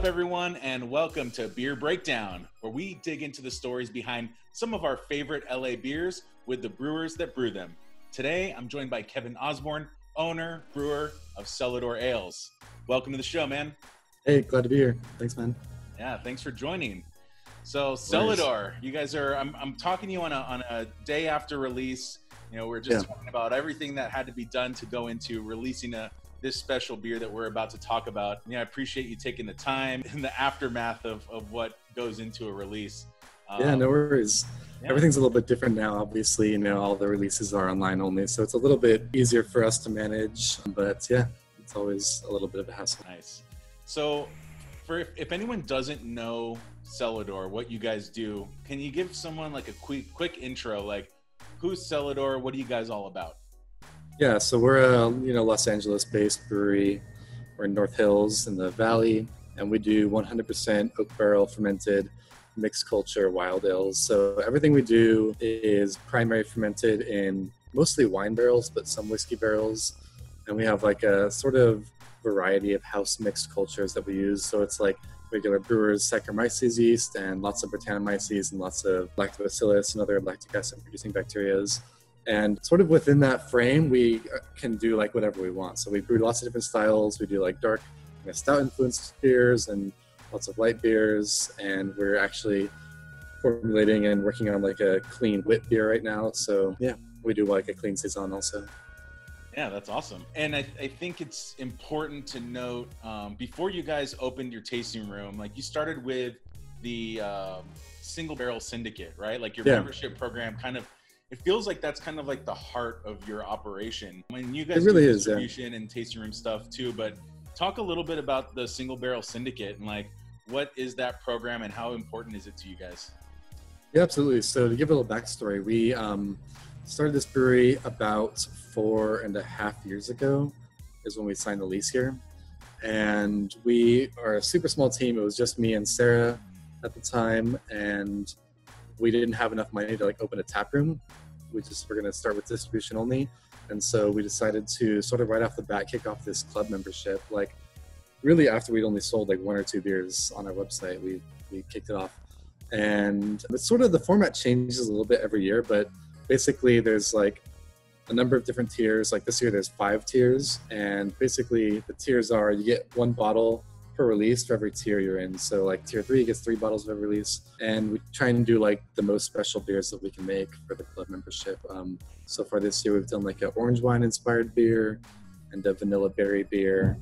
up, everyone, and welcome to Beer Breakdown, where we dig into the stories behind some of our favorite LA beers with the brewers that brew them. Today, I'm joined by Kevin Osborne, owner, brewer of Cellador Ales. Welcome to the show, man. Hey, glad to be here. Thanks, man. Yeah, thanks for joining. So, Cellador, you guys are, I'm, I'm talking to you on a, on a day after release. You know, we're just Yeah. talking about everything that had to be done to go into releasing a this special beer that we're about to talk about. Yeah, I appreciate you taking the time in the aftermath of, of what goes into a release. yeah, Um, no worries. yeah. Everything's a little bit different now. Obviously, you know, all the releases are online only, so it's a little bit easier for us to manage. But yeah, it's always a little bit of a hassle. Nice. So, for if, if anyone doesn't know Cellador, what you guys do, can you give someone like a quick quick intro? Like, who's Cellador? What are you guys all about? Yeah, so we're a you know Los Angeles-based brewery. We're in North Hills in the Valley, and we do 100% oak barrel fermented mixed culture wild ales. So everything we do is primary fermented in mostly wine barrels, but some whiskey barrels, and we have like a sort of variety of house mixed cultures that we use. So it's like regular brewers Saccharomyces yeast and lots of Brettanomyces and lots of Lactobacillus and other lactic acid producing bacterias. And sort of within that frame, we uh, can do like whatever we want. So we brew lots of different styles. We do like dark, you know, stout influenced beers and lots of light beers. And we're actually formulating and working on like a clean wit beer right now. So yeah, we do like a clean saison also. Yeah, that's awesome. And I, I think it's important to note um, before you guys opened your tasting room, like you started with the um, single barrel syndicate, right? Like your Yeah. membership program kind of. It feels like that's kind of like the heart of your operation. When you guys It really do is, yeah. distribution and tasting room stuff too, but talk a little bit about the single barrel syndicate and like what is that program and how important is it to you guys? Yeah, absolutely. So to give a little backstory, we um, started this brewery about four and a half years ago. Is when we signed the lease here, and we are a super small team. It was just me and Sarah at the time, and we didn't have enough money to like open a tap room. We just were going to start with distribution only, and so we decided to sort of right off the bat kick off this club membership. Like really after we'd only sold like one or two beers on our website, we we kicked it off. And it's sort of the format changes a little bit every year but basically there's like a number of different tiers. Like this year there's five tiers and basically the tiers are you get one bottle per release for every tier you're in. So like tier three gets three bottles of every release and we try and do like the most special beers that we can make for the club membership. Um, so far this year we've done like an orange wine inspired beer and a vanilla berry beer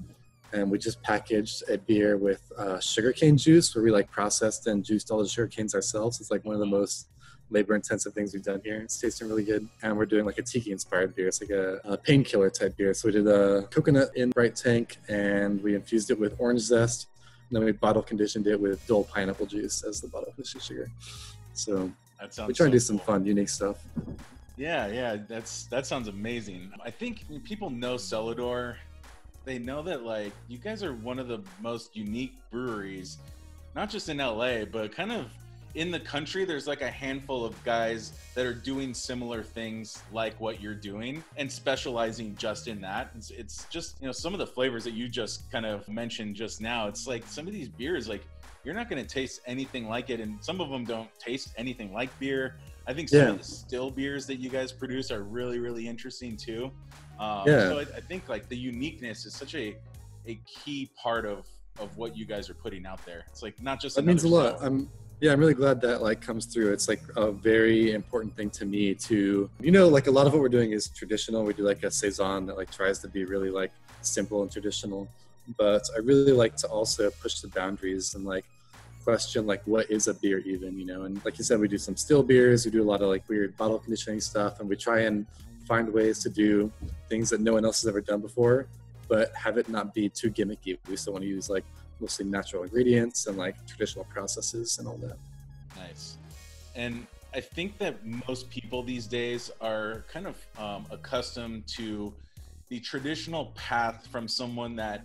and we just packaged a beer with uh, sugarcane juice where we like processed and juiced all the sugar canes ourselves. It's like one of the most labor intensive things we've done here. It's tasting really good. And we're doing like a tiki inspired beer. It's like a, a painkiller type beer. So we did a coconut in bright tank and we infused it with orange zest. And then we bottle conditioned it with Dole pineapple juice as the bottle of sugar. So we try and so do some cool. fun unique stuff. Yeah, yeah, that's that sounds amazing. I think when people know Cellador, they know that like you guys are one of the most unique breweries, not just in LA, but kind of in the country. There's like a handful of guys that are doing similar things like what you're doing and specializing just in that. It's, it's just you know some of the flavors that you just kind of mentioned just now. It's like some of these beers like you're not going to taste anything like it, and some of them don't taste anything like beer. I think some Yeah. of the still beers that you guys produce are really, really interesting too. Um, Yeah. So I, I think like the uniqueness is such a a key part of of what you guys are putting out there. It's like not just that means a lot sell. i'm yeah i'm really glad that like comes through. It's like a very important thing to me to you know like a lot of what we're doing is traditional. We do like a saison that like tries to be really like simple and traditional. But i really like to also push the boundaries and like question like what is a beer even you know? And like you said we do some still beers. We do a lot of like weird bottle conditioning stuff. And we try and find ways to do things that no one else has ever done before but have it not be too gimmicky. We still want to use like mostly natural ingredients and like traditional processes and all that. Nice. And I think that most people these days are kind of um, accustomed to the traditional path from someone that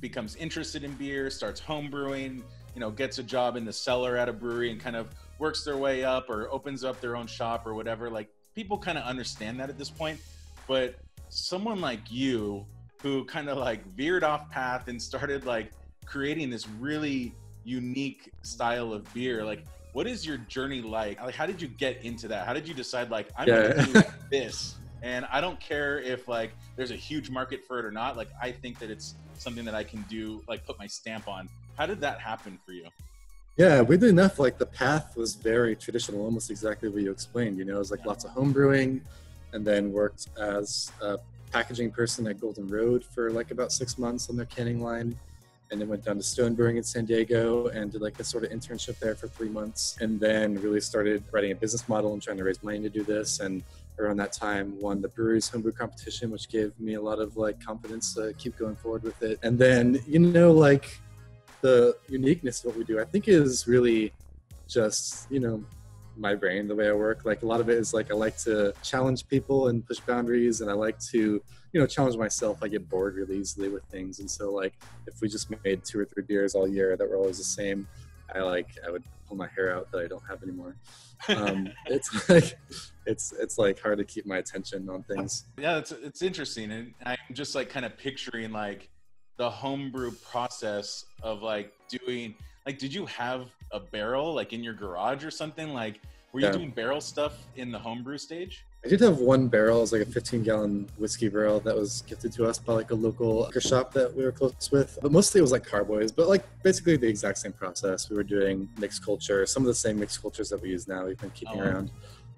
becomes interested in beer, starts home brewing, you know, gets a job in the cellar at a brewery and kind of works their way up or opens up their own shop or whatever. Like people kind of understand that at this point. But someone like you who kind of like veered off path and started like creating this really unique style of beer. Like, what is your journey like? Like, how did you get into that? How did you decide like I'm Yeah. gonna do this? And I don't care if like there's a huge market for it or not. Like, I think that it's something that I can do, like put my stamp on. How did that happen for you? Yeah, weirdly enough, like the path was very traditional, almost exactly what you explained. You know, it was like Yeah. lots of home brewing, and then worked as a packaging person at Golden Road for like about six months on their canning line, and then went down to Stone Brewing in San Diego and did like a sort of internship there for three months, and then really started writing a business model and trying to raise money to do this. And around that time, won the brewery's homebrew competition, which gave me a lot of like confidence to keep going forward with it. And then you know, like the uniqueness of what we do, I think, is really just you know my brain, the way I work. Like a lot of it is like I like to challenge people and push boundaries, and I like to you know challenge myself. I get bored really easily with things, and so like if we just made two or three beers all year that were always the same, I like I would pull my hair out that I don't have anymore. Um, it's like it's it's like hard to keep my attention on things. Yeah, it's it's interesting, and I'm just like kind of picturing like the homebrew process of like doing like did you have a barrel like in your garage or something like were you Yeah. doing barrel stuff in the homebrew stage I did have one barrel, it was like a 15 gallon whiskey barrel that was gifted to us by like a local liquor shop that we were close with. But mostly it was like carboys, but like basically the exact same process. We were doing mixed culture, some of the same mixed cultures that we use now, we've been keeping Oh. around,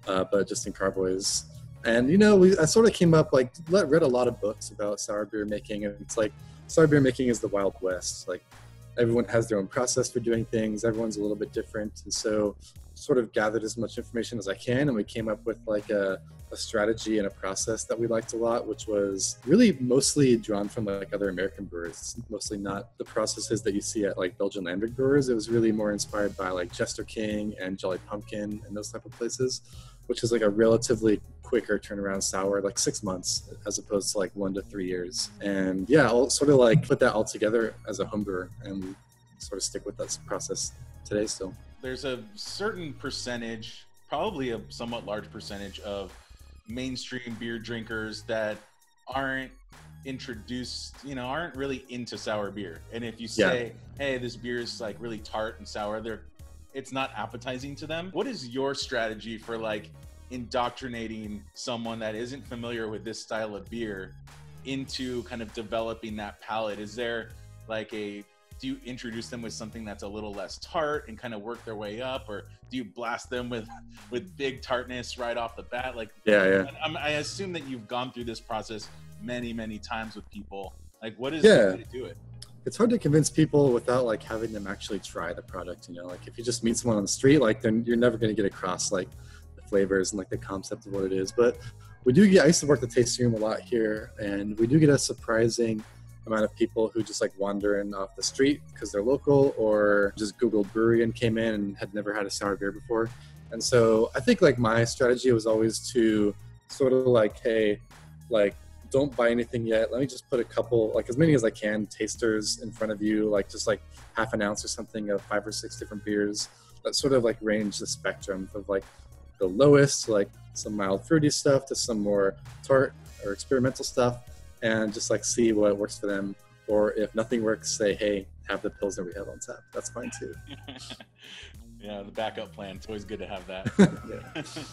uh, but just in carboys. And you know, we I sort of came up like read a lot of books about sour beer making, and it's like sour beer making is the wild west. Like everyone has their own process for doing things. Everyone's a little bit different, and so sort of gathered as much information as I can, and we came up with like a, a strategy and a process that we liked a lot, which was really mostly drawn from like other American brewers. Mostly not the processes that you see at like Belgian Lambic brewers. It was really more inspired by like Jester King and Jolly Pumpkin and those type of places, which is like a relatively quicker turnaround sour, like six months as opposed to like one to three years. And yeah, I'll sort of like put that all together as a home brewer and sort of stick with that process today still. there's a certain percentage probably a somewhat large percentage of mainstream beer drinkers that aren't introduced you know aren't really into sour beer and if you Yeah. say hey this beer is like really tart and sour they're it's not appetizing to them what is your strategy for like indoctrinating someone that isn't familiar with this style of beer into kind of developing that palate is there like a do you introduce them with something that's a little less tart and kind of work their way up? Or do you blast them with with big tartness right off the bat? Like Yeah, yeah. I'm, i assume that you've gone through this process many many times with people. Like what is Yeah. the way to do it? It's hard to convince people without like having them actually try the product you know? Like if you just meet someone on the street like then you're never going to get across like the flavors and like the concept of what it is. But we do get i used to work the tasting room a lot here and we do get a surprising amount of people who just like wander in off the street because they're local or just googled brewery and came in and had never had a sour beer before and so i think like my strategy was always to sort of like hey like don't buy anything yet. Let me just put a couple, like as many as I can, tasters in front of you, like just like half an ounce or something of five or six different beers that sort of like range the spectrum of like the lowest, like some mild fruity stuff, to some more tart or experimental stuff, and just like see what works for them. Or if nothing works, say, hey, have the pils that we have on tap. That's fine too. yeah the backup plan it's always good to have that.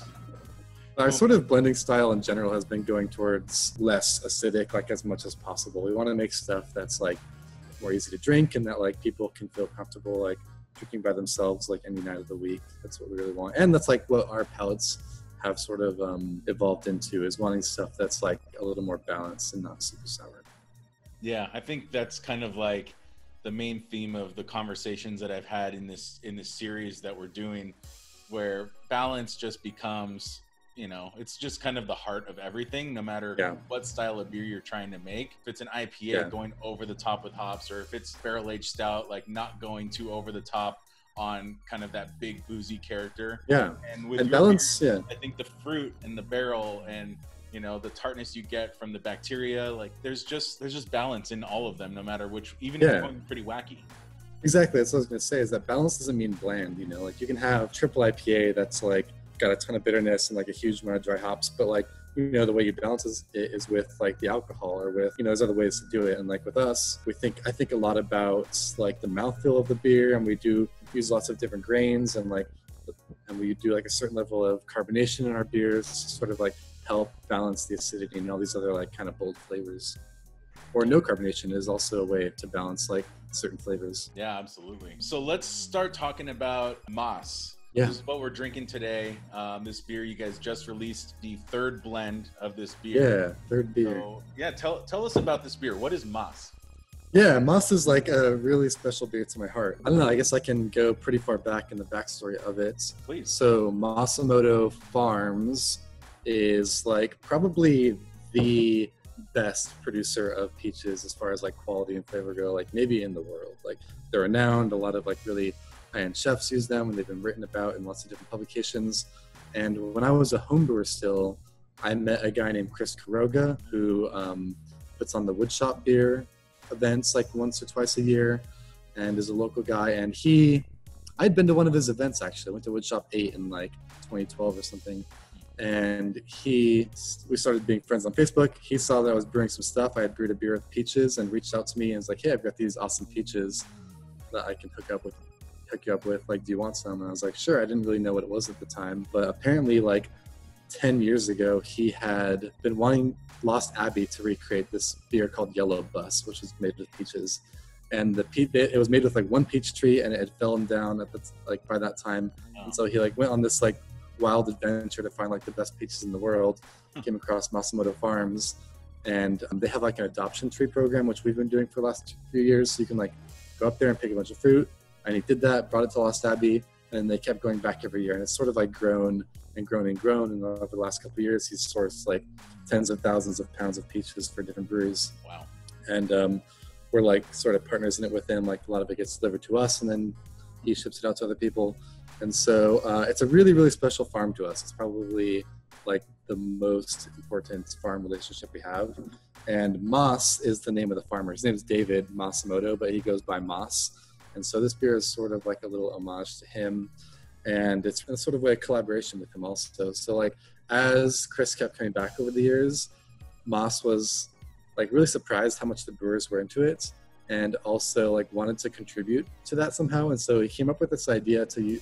Our sort of blending style in general has been going towards less acidic, like as much as possible. We want to make stuff that's like more easy to drink and that like people can feel comfortable like drinking by themselves like any night of the week. That's what we really want, and that's like what our palates have sort of um, evolved into is wanting stuff that's like a little more balanced and not super sour. Yeah, I think that's kind of like the main theme of the conversations that I've had in this in this series that we're doing where balance just becomes, you know, it's just kind of the heart of everything no matter Yeah. what style of beer you're trying to make. If it's an IPA Yeah. going over the top with hops or if it's barrel aged stout like not going too over the top on kind of that big boozy character. Yeah, And with balance. Yeah, I think the fruit and the barrel and you know the tartness you get from the bacteria, like there's just there's just balance in all of them, no matter which. Even if Yeah. you're going pretty wacky. Exactly. That's what I was gonna say. Is that balance doesn't mean bland. You know, like you can have triple IPA that's like got a ton of bitterness and like a huge amount of dry hops, but like you know the way you balance is, is with like the alcohol or with you know there's other ways to do it and like with us we think i think a lot about like the mouthfeel of the beer and we do use lots of different grains and like and we do like a certain level of carbonation in our beers to sort of like help balance the acidity and all these other like kind of bold flavors or no carbonation is also a way to balance like certain flavors Yeah, absolutely. So let's start talking about Mas. Yeah. This is what we're drinking today. Um, this beer, you guys just released the third blend of this beer. yeah third beer So, yeah, tell tell us about this beer. What is Mas? Yeah, Mas is like a really special beer to my heart. I don't know, I guess I can go pretty far back in the backstory of it. Please. So, Masumoto Farms is like probably the best producer of peaches as far as like quality and flavor go, like maybe in the world. Like they're renowned, a lot of like really high end chefs use them and they've been written about in lots of different publications. And when I was a home brewer still, I met a guy named Chris Karoga who um, puts on the woodshop beer events like once or twice a year and is a local guy. And he, I'd been to one of his events actually. I went to Woodshop 8 in like 2012 or something. And he, we started being friends on Facebook. He saw that I was brewing some stuff. I had brewed a beer with peaches and reached out to me and was like, hey, I've got these awesome peaches that I can hook up with hook you up with like do you want some and i was like sure i didn't really know what it was at the time but apparently like 10 years ago he had been wanting lost abbey to recreate this beer called yellow bus which is made with peaches. And the pe- it was made with like one peach tree and it had fallen down at the like by that time. And so he like went on this like wild adventure to find like the best peaches in the world. Came across masumoto farms and um, they have like an adoption tree program which we've been doing for the last few years. So you can like go up there and pick a bunch of fruit. And he did that, brought it to Lost Abbey, and they kept going back every year. And it's sort of like grown and grown and grown. And over the last couple of years, he's sourced like tens of thousands of pounds of peaches for different breweries. Wow. And um, we're like sort of partners in it with him. Like a lot of it gets delivered to us, and then he ships it out to other people. And so uh, it's a really, really special farm to us. It's probably like the most important farm relationship we have. And Mas is the name of the farmer. His name is David Masumoto, but he goes by Mas. And so this beer is sort of like a little homage to him. And it's a sort of a collaboration with him also. So like as Chris kept coming back over the years, Mas was like really surprised how much the brewers were into it and also like wanted to contribute to that somehow. And so he came up with this idea to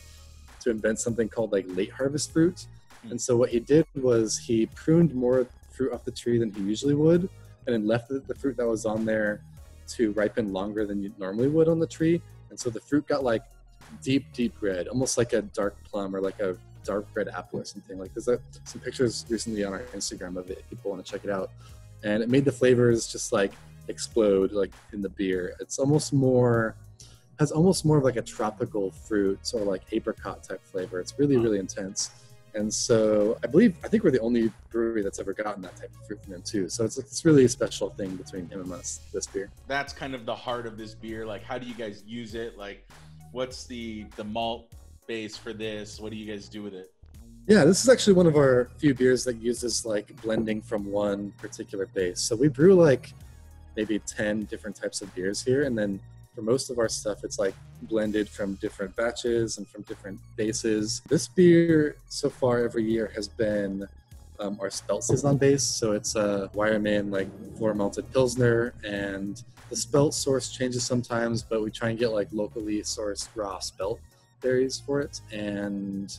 to invent something called like late harvest fruit. Hmm. And so what he did was he pruned more fruit off the tree than he usually would and then left the, the fruit that was on there to ripen longer than you normally would on the tree and so the fruit got like deep, deep red, almost like a dark plum or like a dark red apple or something. Like there's a, some pictures recently on our Instagram of it. If people want to check it out, and it made the flavors just like explode like in the beer. It's almost more has almost more of like a tropical fruit or like apricot type flavor. It's really, really intense. And so I believe I think we're the only brewery that's ever gotten that type of fruit from him too. So it's it's really a special thing between him and us, this beer. That's kind of the heart of this beer. Like, how do you guys use it? Like, what's the the malt base for this? What do you guys do with it? Yeah, this is actually one of our few beers that uses like blending from one particular base. So we brew like maybe 10 different types of beers here and then for most of our stuff it's like blended from different batches and from different bases this beer so far every year has been um, our spelt saison base. So it's a Weyermann like floor malted pilsner and the spelt source changes sometimes but we try and get like locally sourced raw spelt berries for it. And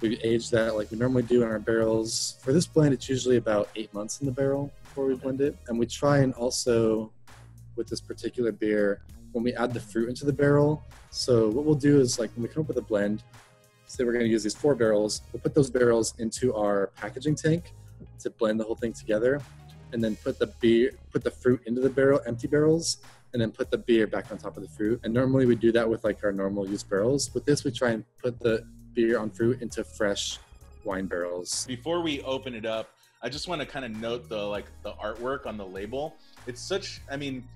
we age that like we normally do in our barrels. For this blend it's usually about eight months in the barrel before we blend it. And we try and also with this particular beer when we add the fruit into the barrel. So what we'll do is like when we come up with a blend, say we're going to use these four barrels, we'll put those barrels into our packaging tank to blend the whole thing together, and then put the beer, put the fruit into the barrel, empty barrels, and then put the beer back on top of the fruit. And normally we do that with like our normal use barrels. With this, we try and put the beer on fruit into fresh wine barrels. Before we open it up, I just want to kind of note the like the artwork on the label. It's such. I mean,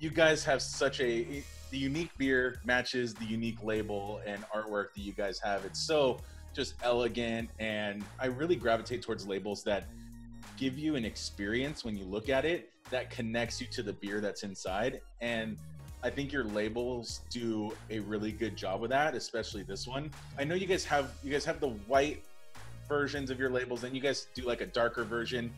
you guys have such a the unique beer matches the unique label and artwork that you guys have. It's so just elegant, and I really gravitate towards labels that give you an experience when you look at it that connects you to the beer that's inside. And I think your labels do a really good job with that, especially this one. I know you guys have you guys have the white versions of your labels, and you guys do like a darker version,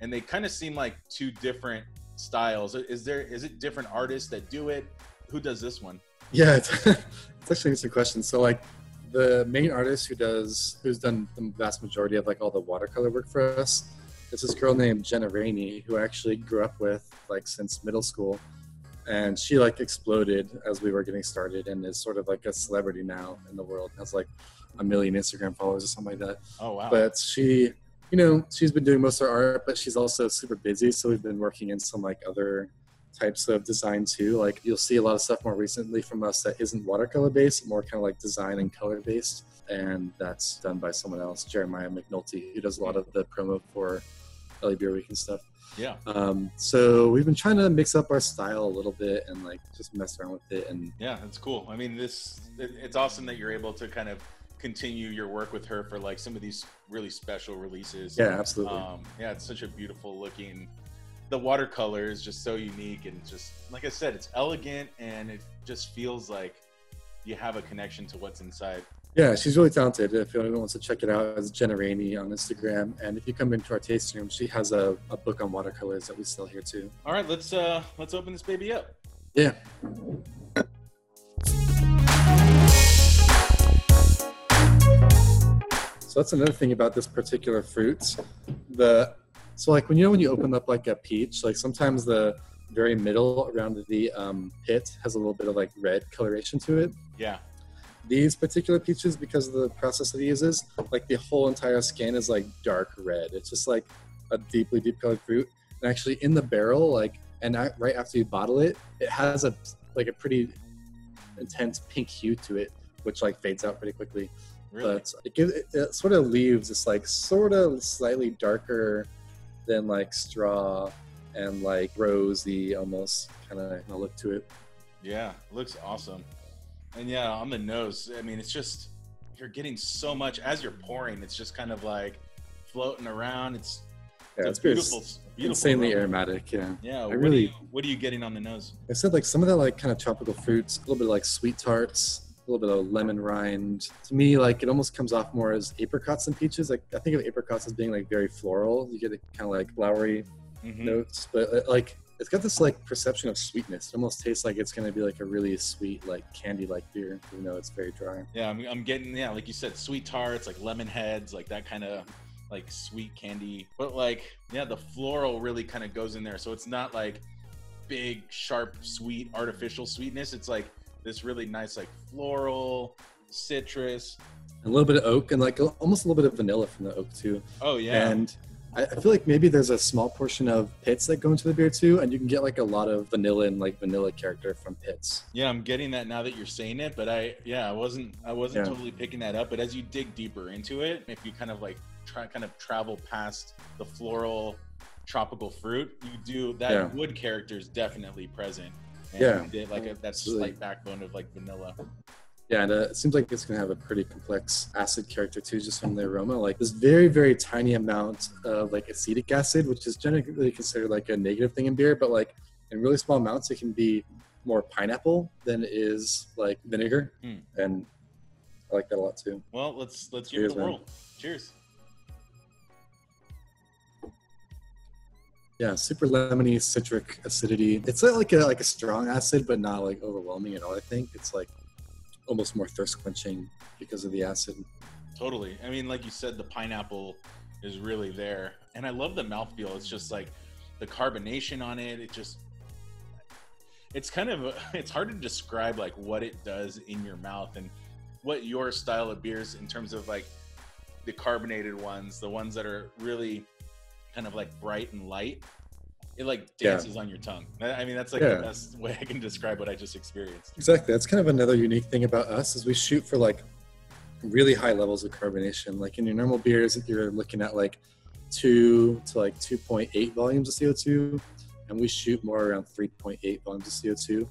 and they kind of seem like two different styles. Is there is it different artists that do it? Who does this one? Yeah, it's, it's actually a good question. So like the main artist who does who's done the vast majority of like all the watercolor work for us is this girl named Jenna Rainey who I actually grew up with like since middle school. And she like exploded as we were getting started and is sort of like a celebrity now in the world. Has like a million Instagram followers or something like that. Oh wow! But she, you know, she's been doing most of her art, but she's also super busy. So we've been working in some like other types of design too. Like you'll see a lot of stuff more recently from us that isn't watercolor based, more kind of like design and color based. And that's done by someone else, Jeremiah McNulty, who does a lot of the promo for LA Beer Week and stuff. yeah, Um, so we've been trying to mix up our style a little bit and like just mess around with it. And yeah, that's cool. I mean, this it, it's awesome that you're able to kind of continue your work with her for like some of these really special releases. yeah, absolutely. Um, yeah, it's such a beautiful looking. The watercolor is just so unique and just like I said, it's elegant and it just feels like you have a connection to what's inside. Yeah, she's really talented. If anyone wants to check it out, it's Jenna Rainey on Instagram. And if you come into our tasting room, she has a, a book on watercolors that we sell here too. All right, let's uh let's open this baby up. Yeah. So that's another thing about this particular fruit. The so like when you know when you open up like a peach, like sometimes the very middle around the um, pit has a little bit of like red coloration to it. Yeah. These particular peaches, because of the process that he uses, like the whole entire skin is like dark red. It's just like a deeply deep colored fruit. And actually, in the barrel, like and I, right after you bottle it, it has a like a pretty intense pink hue to it, which like fades out pretty quickly. Really? But it gives it, it sort of leaves this like sort of slightly darker than like straw and like rosy almost kind of look to it. Yeah, looks awesome. And yeah, on the nose, I mean, it's just you're getting so much as you're pouring. It's just kind of like floating around. It's, Yeah, it's it's beautiful, beautiful. insanely aroma. aromatic. Yeah. Yeah, what, really- are you, what are you getting on the nose? I said like some of that like kind of tropical fruits, a little bit like sweet tarts, a little bit of lemon rind. To me, like it almost comes off more as apricots and peaches. Like I think of apricots as being like very floral. You get a kind of like flowery Mhm. notes, but uh, like it's got this like perception of sweetness. It almost tastes like it's gonna be like a really sweet like candy like beer, even though it's very dry. Yeah, I'm, I'm getting yeah, like you said, sweet tarts, like lemon heads, like that kind of like sweet candy. But like yeah, the floral really kind of goes in there. So it's not like big, sharp, sweet, artificial sweetness. It's like this really nice, like floral, citrus. A little bit of oak and like almost a little bit of vanilla from the oak too. Oh yeah, And I, I feel like maybe there's a small portion of pits that go into the beer too, and you can get like a lot of vanilla and like vanilla character from pits. yeah, I'm getting that now that you're saying it. But I yeah, I wasn't I wasn't Yeah. totally picking that up. But as you dig deeper into it, if you kind of like try kind of travel past the floral tropical fruit, you do that Yeah. wood character is definitely present. And Yeah. you get like a, that slight backbone of like vanilla. Yeah, and uh, it seems like it's gonna have a pretty complex acid character too, just from the aroma. Like this very, very tiny amount of like acetic acid, which is generally considered like a negative thing in beer, but like in really small amounts, it can be more pineapple than it is like vinegar, Hmm. and I like that a lot too. Well, let's let's give Cheers, it a whirl. Cheers. Yeah, super lemony, citric acidity. It's like a like a strong acid, but not like overwhelming at all. I think it's like almost more thirst quenching because of the acid. Totally. I mean, like you said, the pineapple is really there, and I love the mouthfeel. It's just like the carbonation on it. It just it's kind of it's hard to describe like what it does in your mouth and what your style of beers in terms of like the carbonated ones, the ones that are really kind of like bright and light. It like Yeah. dances on your tongue. I I mean, that's like Yeah. the best way I can describe what I just experienced. Exactly. That's kind of another unique thing about us is we shoot for like really high levels of carbonation. Like in your normal beers, you're looking at like two to like 2.8 volumes of CO2, and we shoot more around 3.8 volumes of CO2.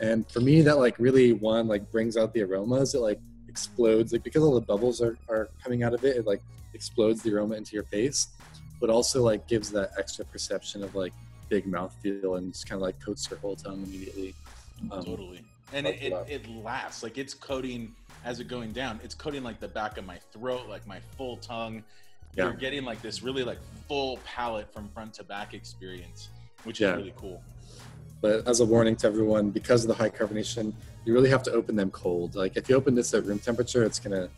And for me, that like really one like brings out the aromas. It like explodes like because all the bubbles are, are coming out of it. It like explodes the aroma into your face, but also like gives that extra perception of like big mouth feel and just kind of like coats your whole tongue immediately. Um, totally and it, it, it lasts like it's coating as it going down, it's coating like the back of my throat, like my full tongue. Yeah. You're getting like this really like full palate from front to back experience, which Yeah. is really cool. But as a warning to everyone, because of the high carbonation, you really have to open them cold. Like if you open this at room temperature, it's gonna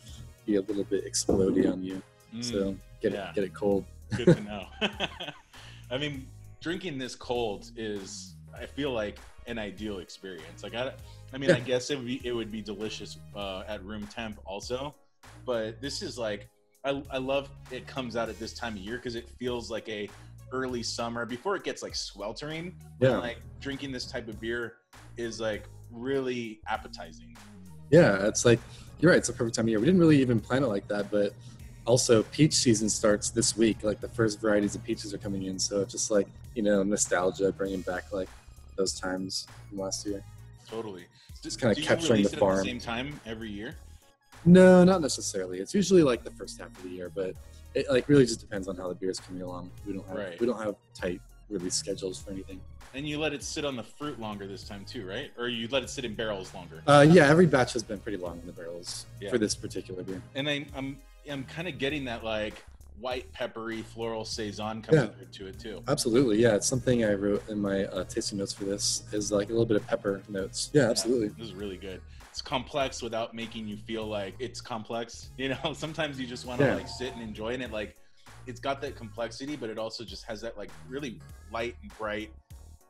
be a little bit explodey on you. Mm, So get yeah. it get it cold. Good to know. I mean, drinking this cold is, I feel like, an ideal experience. Like, I, I mean, I guess it would be, it would be delicious uh, at room temp also, but this is like, I, I love it comes out at this time of year because it feels like a early summer before it gets like sweltering. Yeah. Like drinking this type of beer is like really appetizing. Yeah, it's like you're right. It's a perfect time of year. We didn't really even plan it like that, but also peach season starts this week. Like the first varieties of peaches are coming in, so it's just like you know nostalgia, bringing back like those times from last year. Totally. Just kinda Do capturing the farm. the same time every year. No, not necessarily. It's usually like the first half of the year, but it like really just depends on how the beer is coming along. We don't have Right. we don't have tight release schedules for anything. And you let it sit on the fruit longer this time too, right? Or you let it sit in barrels longer. Uh, yeah, every batch has been pretty long in the barrels Yeah. for this particular beer. and I, I'm I'm kind of getting that like white peppery floral saison coming Yeah. through to it too. Absolutely, yeah. It's something I wrote in my uh, tasting notes for this is like a little bit of pepper notes. Yeah, absolutely. This is really good. It's complex without making you feel like it's complex. You know, sometimes you just want to Yeah. like sit and enjoy it. Like it's got that complexity, but it also just has that like really light and bright,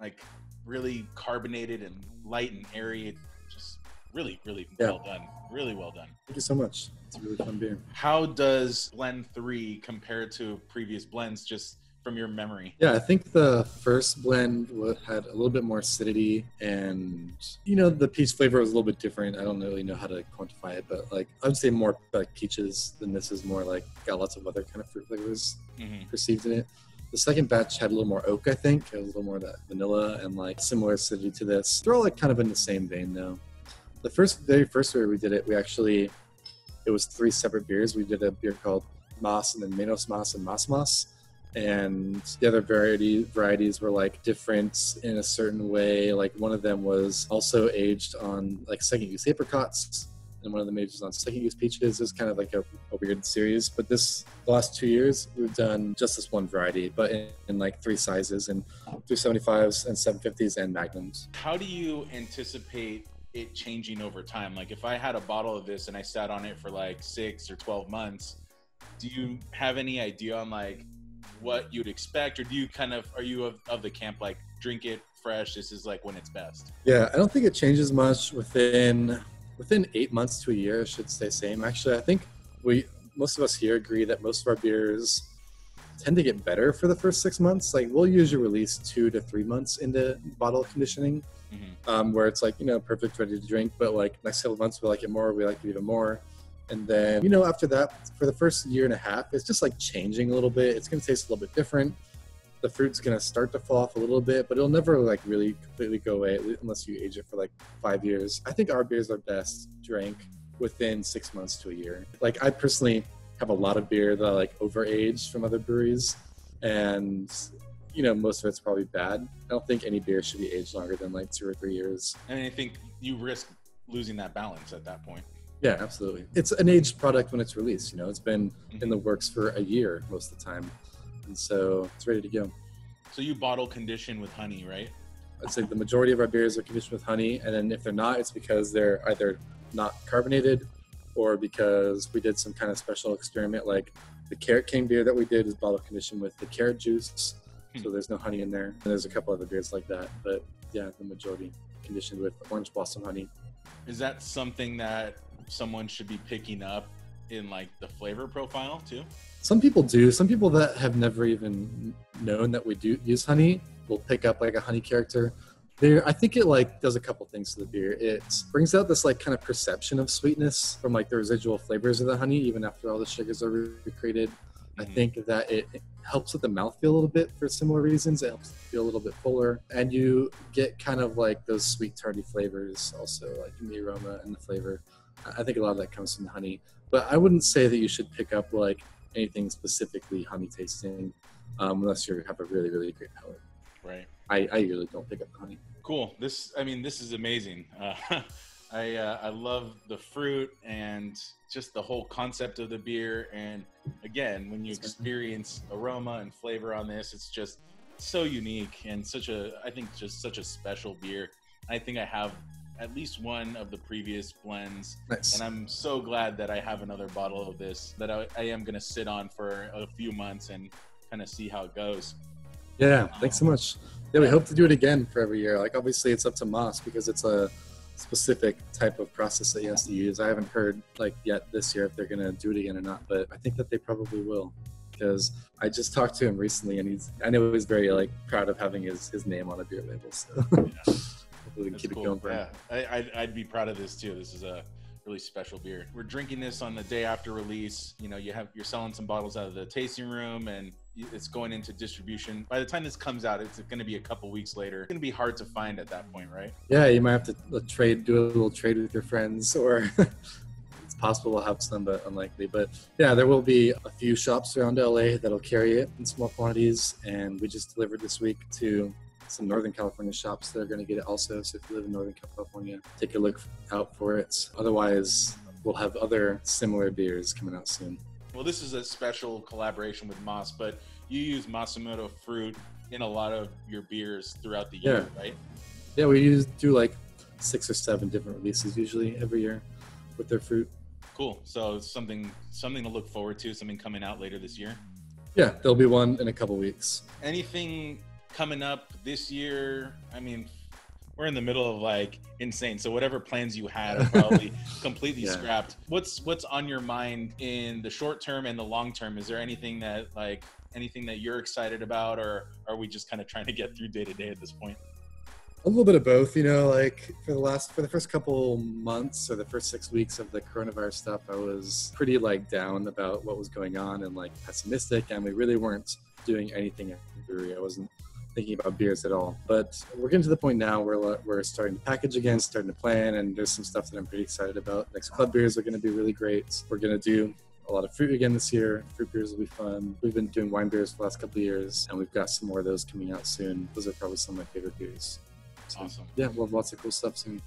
like really carbonated and light and airy. It just really, really Yeah. well done. Really well done. Thank you so much. It's a really fun beer. How does blend three compare to previous blends just from your memory? Yeah, I think the first blend had a little bit more acidity, and you know the peach flavor was a little bit different. I don't really know how to quantify it, but like I would say more like peaches than this is more like got lots of other kind of fruit flavors hmm perceived in it. The second batch had a little more oak, I think. It was a little more of that vanilla and like similar acidity to this. They're all like kind of in the same vein though. The first, very first year we did it, we actually, it was three separate beers. We did a beer called Mas and then Menos Mas and Mas Mas. And the other variety varieties were like different in a certain way. Like one of them was also aged on like second use apricots, and one of them aged on second use peaches. It's kind of like a, a weird series. But this the last two years we've done just this one variety, but in, in like three sizes and 375s and 750s and magnums. How do you anticipate it changing over time? Like if I had a bottle of this and I sat on it for like six or 12 months, do you have any idea on like what you'd expect? Or do you kind of, are you of, of the camp like drink it fresh? This is like when it's best. Yeah, I don't think it changes much within within eight months to a year. It should stay same. Actually, I think we most of us here agree that most of our beers tend to get better for the first six months. Like we'll usually release two to three months into bottle conditioning, Mhm. um, where it's like you know perfect, ready to drink. But like next couple months we like it more. We like it even more. And then you know after that, for the first year and a half, it's just like changing a little bit. It's gonna taste a little bit different the fruit's gonna start to fall off a little bit, but it'll never like really completely go away unless you age it for like five years. I think our beers are best drank within six months to a year. Like I personally have a lot of beer that I like overaged from other breweries, and you know most of it's probably bad. I don't think any beer should be aged longer than like two or three years. And I think you risk losing that balance at that point. Yeah, absolutely. It's an aged product when it's released. You know, it's been in the mm-hmm. works for a year most of the time, and so it's ready to go. So you bottle condition with honey, right? I'd say the majority of our beers are conditioned with honey, and then if they're not, it's because they're either not carbonated or because we did some kind of special experiment. Like the Carrot cane beer that we did is bottle conditioned with the carrot juice, so hmm. there's no honey in there. And there's a couple other beers like that, but yeah, the majority conditioned with orange blossom honey. Is that something that someone should be picking up in like the flavor profile too? Some people do. Some people that have never even known that we do use honey will pick up like a honey character. There, I think it like does a couple things to the beer. It brings out this like kind of perception of sweetness from like the residual flavors of the honey, even after all the sugars are recreated. I Mhm. think that it helps with the mouthfeel a little bit for similar reasons. It helps feel a little bit fuller, and you get kind of like those sweet tarty flavors also, like in the aroma and the flavor. I think a lot of that comes from the honey, but I wouldn't say that you should pick up like anything specifically honey tasting um, unless you have a really really great palate. Right. I, I usually don't pick up honey. Cool. This, I mean, this is amazing. Uh, I uh, I love the fruit and just the whole concept of the beer. And again, when you experience aroma and flavor on this, it's just so unique and such a I think just such a special beer. I think I have at least one of the previous blends, Nice. and I'm so glad that I have another bottle of this that I, I am going to sit on for a few months and kind of see how it goes. Yeah, thanks so much. Yeah, we hope to do it again for every year. Like obviously it's up to Mas because it's a specific type of process that he has to use. I haven't heard like yet this year if they're gonna do it again or not, but I think that they probably will. Because I just talked to him recently and he's I know he's very like proud of having his, his name on a beer label. So hopefully we can That's keep cool. it going for yeah, I, I'd, I'd be proud of this too. This is a really special beer. We're drinking this on the day after release. You know, you have you're selling some bottles out of the tasting room, and it's going into distribution. By the time this comes out, it's going to be a couple weeks later. It's going to be hard to find at that point, right? Yeah, you might have to trade, do a little trade with your friends, or it's possible we'll have some, but unlikely. But yeah, there will be a few shops around LA that'll carry it in small quantities, and we just delivered this week to some Northern California shops that are going to get it also. So if you live in Northern California, take a look out for it. Otherwise, we'll have other similar beers coming out soon. Well, this is a special collaboration with Mas, but you use Masumoto fruit in a lot of your beers throughout the year, right? Yeah, we use, do like six or seven different releases usually every year with their fruit. Cool. So something something to look forward to. Something coming out later this year. Yeah, there'll be one in a couple weeks. anything coming up this year? I mean, we're in the middle of like insane. So whatever plans you had are probably completely Yeah. scrapped. What's what's on your mind in the short term and the long term? Is there anything that like anything that you're excited about, or are we just kind of trying to get through day to day at this point? a little bit of both you know like for the last for the first couple months or the first six weeks of the coronavirus stuff i was pretty like down about what was going on and like pessimistic and we really weren't doing anything at the brewery i wasn't thinking about beers at all but we're getting to the point now where we're starting to package again starting to plan and there's some stuff that i'm pretty excited about next club beers are going to be really great we're going to do a lot of fruit again this year. Fruit beers will be fun. We've been doing wine beers for the last couple of years, and we've got some more of those coming out soon. Those are probably some of my favorite beers. So, Awesome. Yeah, we'll have lots of cool stuff soon.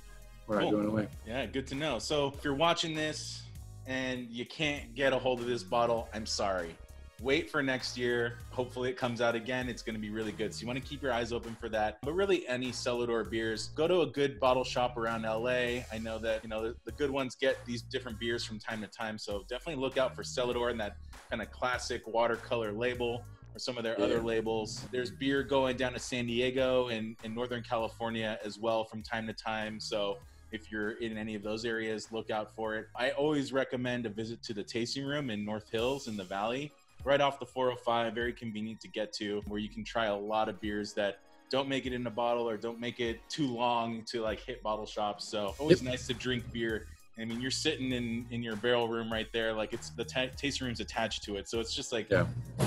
We're not going away. Yeah, good to know. So if you're watching this and you can't get a hold of this bottle, I'm sorry. Wait for next year. Hopefully it comes out again. It's going to be really good. So you want to keep your eyes open for that. But really, any Cellador beers, go to a good bottle shop around LA. I know that you know the, the good ones get these different beers from time to time. So definitely look out for Cellador and that kind of classic watercolor label or some of their Yeah. other labels. There's beer going down to San Diego and in Northern California as well from time to time. So if you're in any of those areas, look out for it. I always recommend a visit to the tasting room in North Hills in the Valley, right off the 405, very convenient to get to, where you can try a lot of beers that don't make it in a bottle or don't make it too long to like hit bottle shops. So always nice to drink beer. I mean, you're sitting in in your barrel room right there, like it's the ta tasting room's attached to it, so it's just like Yeah.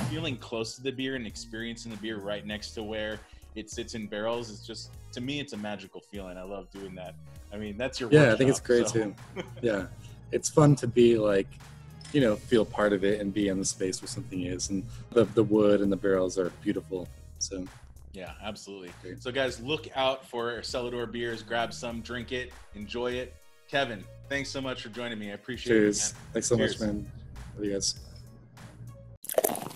feeling close to the beer and experiencing the beer right next to where it sits in barrels. It's just to me, it's a magical feeling. I love doing that. I mean, that's your Yeah, I think it's great so- too. Yeah, it's fun to be like, you know, feel part of it and be in the space where something is, and the the wood and the barrels are beautiful. So Yeah, absolutely. Great. So, guys, look out for Cellador beers. Grab some, drink it, enjoy it. Kevin, thanks so much for joining me. I appreciate cheers. it. man. Thanks so Cheers. much, man. Love you guys.